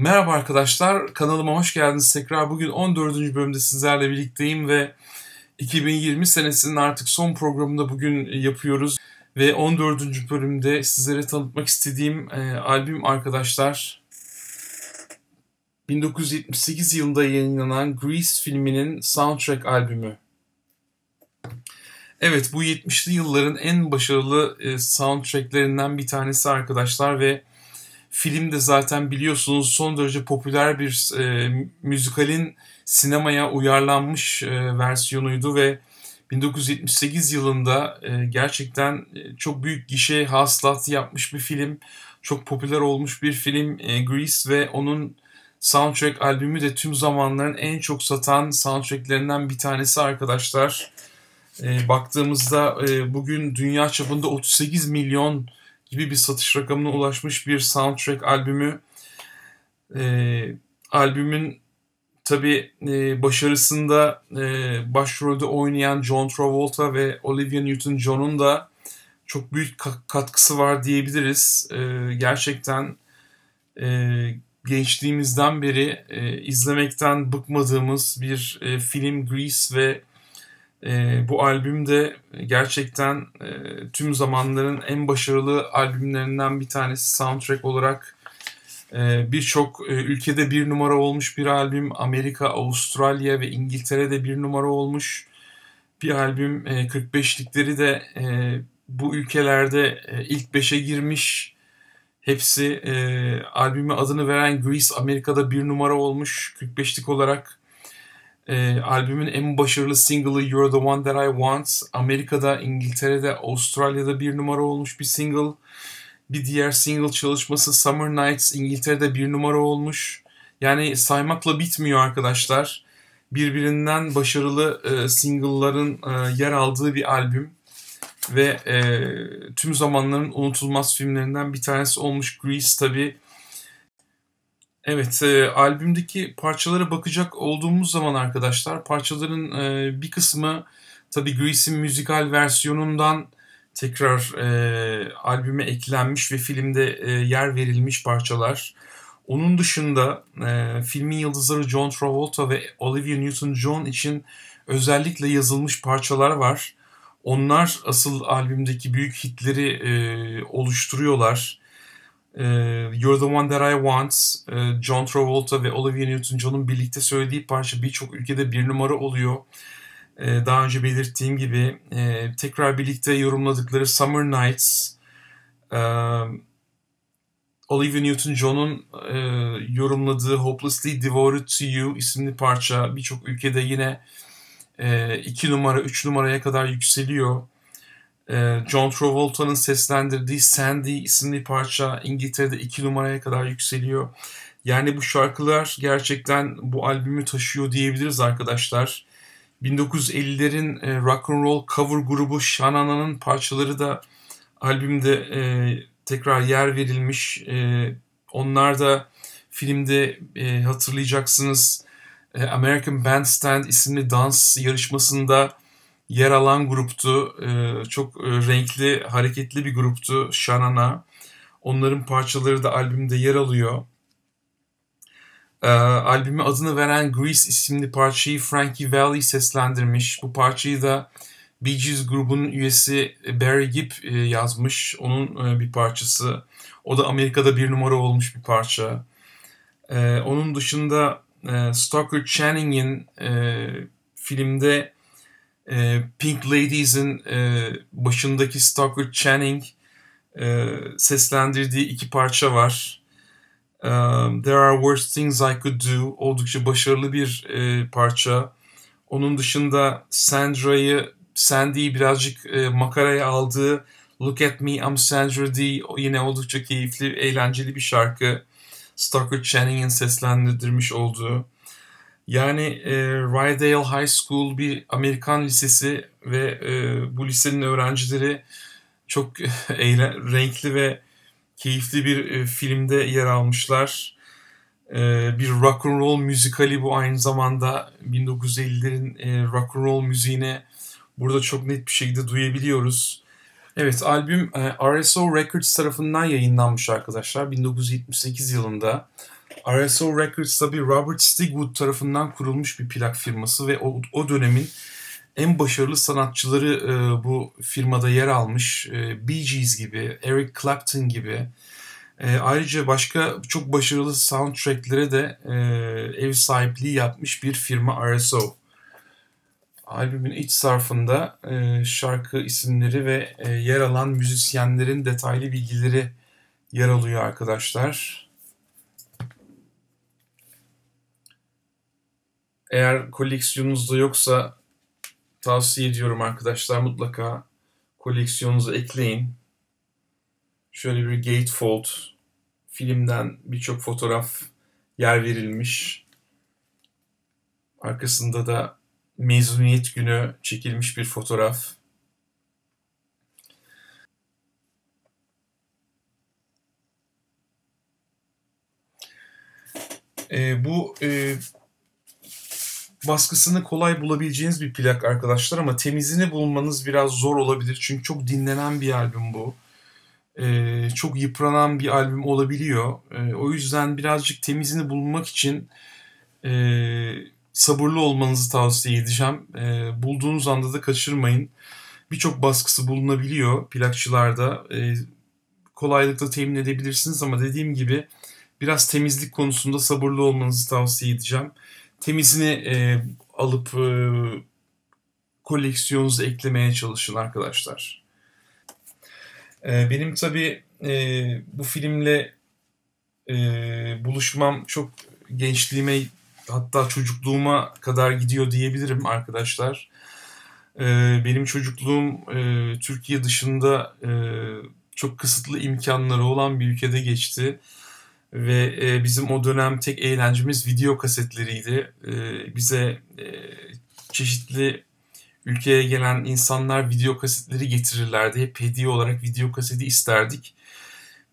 Merhaba arkadaşlar, kanalıma hoş geldiniz tekrar. Bugün 14. bölümde sizlerle birlikteyim ve 2020 senesinin artık son programında bugün yapıyoruz. Ve 14. bölümde sizlere tanıtmak istediğim e, albüm arkadaşlar 1978 yılında yayınlanan Grease filminin soundtrack albümü. Evet bu 70'li yılların en başarılı e, soundtracklerinden bir tanesi arkadaşlar ve film de zaten biliyorsunuz son derece popüler bir e, müzikalin sinemaya uyarlanmış e, versiyonuydu ve 1978 yılında e, gerçekten e, çok büyük gişe hasılatı yapmış bir film. Çok popüler olmuş bir film e, Grease ve onun soundtrack albümü de tüm zamanların en çok satan soundtracklerinden bir tanesi arkadaşlar. E, baktığımızda e, bugün dünya çapında 38 milyon gibi bir satış rakamına ulaşmış bir soundtrack albümü. E, albümün tabi e, başarısında e, başrolde oynayan John Travolta ve Olivia Newton-John'un da çok büyük katkısı var diyebiliriz. E, gerçekten e, gençliğimizden beri e, izlemekten bıkmadığımız bir e, film Grease ve e, bu albüm de gerçekten e, tüm zamanların en başarılı albümlerinden bir tanesi soundtrack olarak e, birçok e, ülkede bir numara olmuş bir albüm. Amerika, Avustralya ve İngiltere'de bir numara olmuş bir albüm. E, 45'likleri de e, bu ülkelerde e, ilk 5'e girmiş. Hepsi e, albüme adını veren Grease Amerika'da bir numara olmuş 45'lik olarak. E, albümün en başarılı single'ı You're the One That I Want. Amerika'da, İngiltere'de, Avustralya'da bir numara olmuş bir single. Bir diğer single çalışması Summer Nights İngiltere'de bir numara olmuş. Yani saymakla bitmiyor arkadaşlar. Birbirinden başarılı e, single'ların e, yer aldığı bir albüm. Ve e, tüm zamanların unutulmaz filmlerinden bir tanesi olmuş Grease tabii Evet, e, albümdeki parçalara bakacak olduğumuz zaman arkadaşlar parçaların e, bir kısmı tabii Grease'in müzikal versiyonundan tekrar e, albüme eklenmiş ve filmde e, yer verilmiş parçalar. Onun dışında e, filmin yıldızları John Travolta ve Olivia Newton-John için özellikle yazılmış parçalar var. Onlar asıl albümdeki büyük hitleri e, oluşturuyorlar. E, You're the One That I Want, e, John Travolta ve Olivia Newton-John'un birlikte söylediği parça birçok ülkede bir numara oluyor. E, daha önce belirttiğim gibi e, tekrar birlikte yorumladıkları Summer Nights, e, Olivia Newton-John'un e, yorumladığı Hopelessly Devoted to You isimli parça birçok ülkede yine 2 e, numara, 3 numaraya kadar yükseliyor. Ee, John Travolta'nın seslendirdiği Sandy isimli parça İngiltere'de 2 numaraya kadar yükseliyor. Yani bu şarkılar gerçekten bu albümü taşıyor diyebiliriz arkadaşlar. 1950'lerin e, rock and roll cover grubu Shanana'nın parçaları da albümde e, tekrar yer verilmiş. E, onlar da filmde e, hatırlayacaksınız American Bandstand isimli dans yarışmasında yer alan gruptu. E, çok e, renkli, hareketli bir gruptu Shanana. Onların parçaları da albümde yer alıyor. E, albüme adını veren Grease isimli parçayı Frankie Valli seslendirmiş. Bu parçayı da Bee Gees grubunun üyesi Barry Gibb e, yazmış. Onun e, bir parçası. O da Amerika'da bir numara olmuş bir parça. E, onun dışında Stoker Channing'in e, filmde e, Pink Ladies'in e, başındaki Stoker Channing e, seslendirdiği iki parça var. Um, There Are Worse Things I Could Do oldukça başarılı bir e, parça. Onun dışında Sandra'yı, Sandy'yi birazcık e, makaraya aldığı Look At Me I'm Sandra D yine oldukça keyifli, eğlenceli bir şarkı. Stoker Channing'in seslendirmiş olduğu. Yani e, Rydale High School bir Amerikan lisesi ve e, bu lisenin öğrencileri çok renkli ve keyifli bir e, filmde yer almışlar. E, bir rock and roll müzikali bu aynı zamanda 1950'lerin e, rock and roll müziğini burada çok net bir şekilde duyabiliyoruz. Evet albüm e, RSO Records tarafından yayınlanmış arkadaşlar 1978 yılında. RSO Records tabi Robert Stigwood tarafından kurulmuş bir plak firması ve o, o dönemin en başarılı sanatçıları e, bu firmada yer almış. E, Bee Gees gibi, Eric Clapton gibi. E, ayrıca başka çok başarılı soundtracklere de e, ev sahipliği yapmış bir firma RSO. Albümün iç sarfında e, şarkı isimleri ve e, yer alan müzisyenlerin detaylı bilgileri yer alıyor arkadaşlar. Eğer koleksiyonunuzda yoksa tavsiye ediyorum arkadaşlar mutlaka koleksiyonunuza ekleyin. Şöyle bir gatefold filmden birçok fotoğraf yer verilmiş. Arkasında da mezuniyet günü çekilmiş bir fotoğraf. E, bu e, baskısını kolay bulabileceğiniz bir plak arkadaşlar ama temizini bulmanız biraz zor olabilir. Çünkü çok dinlenen bir albüm bu. E, çok yıpranan bir albüm olabiliyor. E, o yüzden birazcık temizini bulmak için e, sabırlı olmanızı tavsiye edeceğim. E, bulduğunuz anda da kaçırmayın. Birçok baskısı bulunabiliyor plakçılarda. E, kolaylıkla temin edebilirsiniz ama dediğim gibi biraz temizlik konusunda sabırlı olmanızı tavsiye edeceğim. Temizini e, alıp e, koleksiyonunuza eklemeye çalışın arkadaşlar. E, benim tabii e, bu filmle e, buluşmam çok gençliğime hatta çocukluğuma kadar gidiyor diyebilirim arkadaşlar. E, benim çocukluğum e, Türkiye dışında e, çok kısıtlı imkanları olan bir ülkede geçti. Ve e, bizim o dönem tek eğlencemiz video kasetleriydi. E, bize e, çeşitli ülkeye gelen insanlar video kasetleri getirirlerdi. Hep hediye olarak video kaseti isterdik.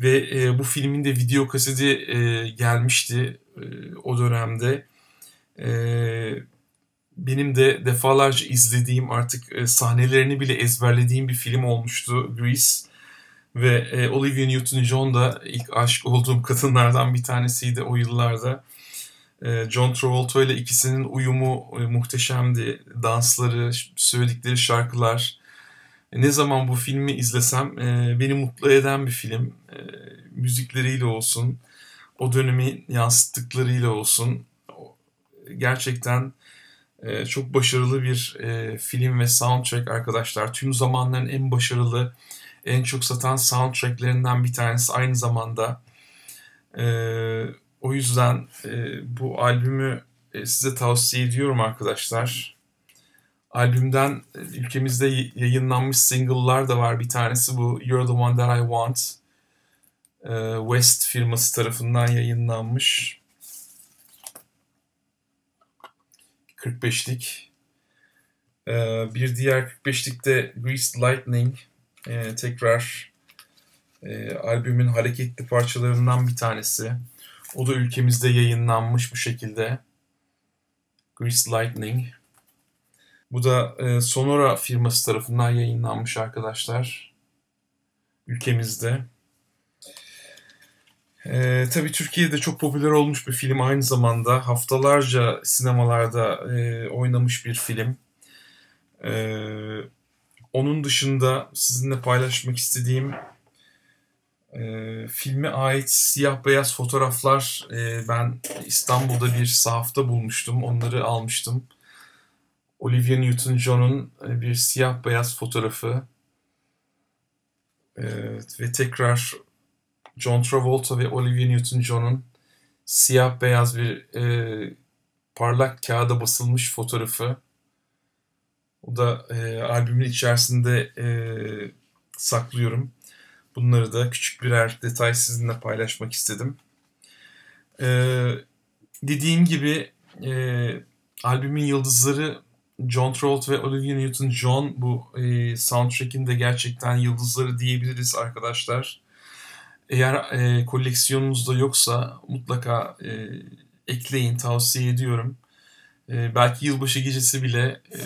Ve e, bu filmin de video kaseti e, gelmişti e, o dönemde. E, benim de defalarca izlediğim artık e, sahnelerini bile ezberlediğim bir film olmuştu Grease. Ve e, Olivia Newton-John da ilk aşık olduğum kadınlardan bir tanesiydi o yıllarda. E, John Travolta ile ikisinin uyumu e, muhteşemdi. Dansları, söyledikleri şarkılar. E, ne zaman bu filmi izlesem e, beni mutlu eden bir film. E, müzikleriyle olsun, o dönemi yansıttıklarıyla olsun. Gerçekten e, çok başarılı bir e, film ve soundtrack arkadaşlar. Tüm zamanların en başarılı en çok satan soundtracklerinden bir tanesi aynı zamanda. E, o yüzden e, bu albümü e, size tavsiye ediyorum arkadaşlar. Albümden e, ülkemizde yayınlanmış single'lar da var. Bir tanesi bu You're the One That I Want. E, West firması tarafından yayınlanmış. 45'lik. E, bir diğer 45'likte Greased Lightning e, tekrar e, albümün hareketli parçalarından bir tanesi. O da ülkemizde yayınlanmış bu şekilde. Grease Lightning. Bu da e, Sonora firması tarafından yayınlanmış arkadaşlar. Ülkemizde. E, tabii Türkiye'de çok popüler olmuş bir film aynı zamanda. Haftalarca sinemalarda e, oynamış bir film. E, onun dışında sizinle paylaşmak istediğim e, filme ait siyah beyaz fotoğraflar e, ben İstanbul'da bir sahafta bulmuştum. Onları almıştım. Olivia Newton-John'un e, bir siyah beyaz fotoğrafı e, ve tekrar John Travolta ve Olivia Newton-John'un siyah beyaz bir e, parlak kağıda basılmış fotoğrafı. O da e, albümün içerisinde e, saklıyorum. Bunları da küçük birer detay sizinle paylaşmak istedim. E, dediğim gibi e, albümün yıldızları John Travolta ve Olivia Newton-John bu e, soundtrack'in de gerçekten yıldızları diyebiliriz arkadaşlar. Eğer e, koleksiyonunuzda yoksa mutlaka e, ekleyin tavsiye ediyorum. E, belki yılbaşı gecesi bile e,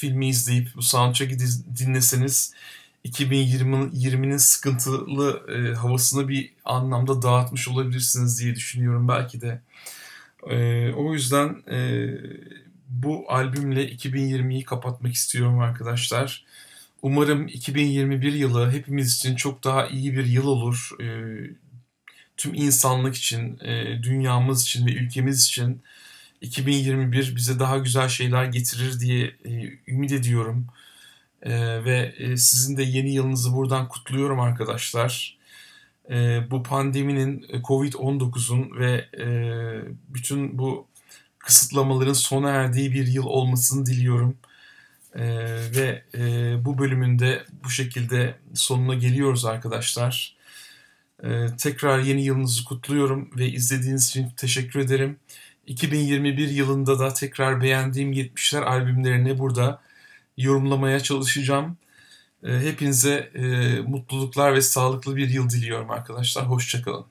filmi izleyip bu soundtrack'i dinleseniz 2020'nin sıkıntılı e, havasını bir anlamda dağıtmış olabilirsiniz diye düşünüyorum belki de. E, o yüzden e, bu albümle 2020'yi kapatmak istiyorum arkadaşlar. Umarım 2021 yılı hepimiz için çok daha iyi bir yıl olur. E, tüm insanlık için, e, dünyamız için ve ülkemiz için 2021 bize daha güzel şeyler getirir diye e, ümit ediyorum. E, ve e, sizin de yeni yılınızı buradan kutluyorum arkadaşlar. Bu pandeminin, e, Covid-19'un ve bütün bu kısıtlamaların sona erdiği bir yıl olmasını diliyorum. Ve bu bölümünde bu şekilde sonuna geliyoruz arkadaşlar. Tekrar yeni yılınızı kutluyorum ve izlediğiniz için teşekkür ederim. 2021 yılında da tekrar beğendiğim 70'ler albümlerini burada yorumlamaya çalışacağım. Hepinize mutluluklar ve sağlıklı bir yıl diliyorum arkadaşlar. Hoşçakalın.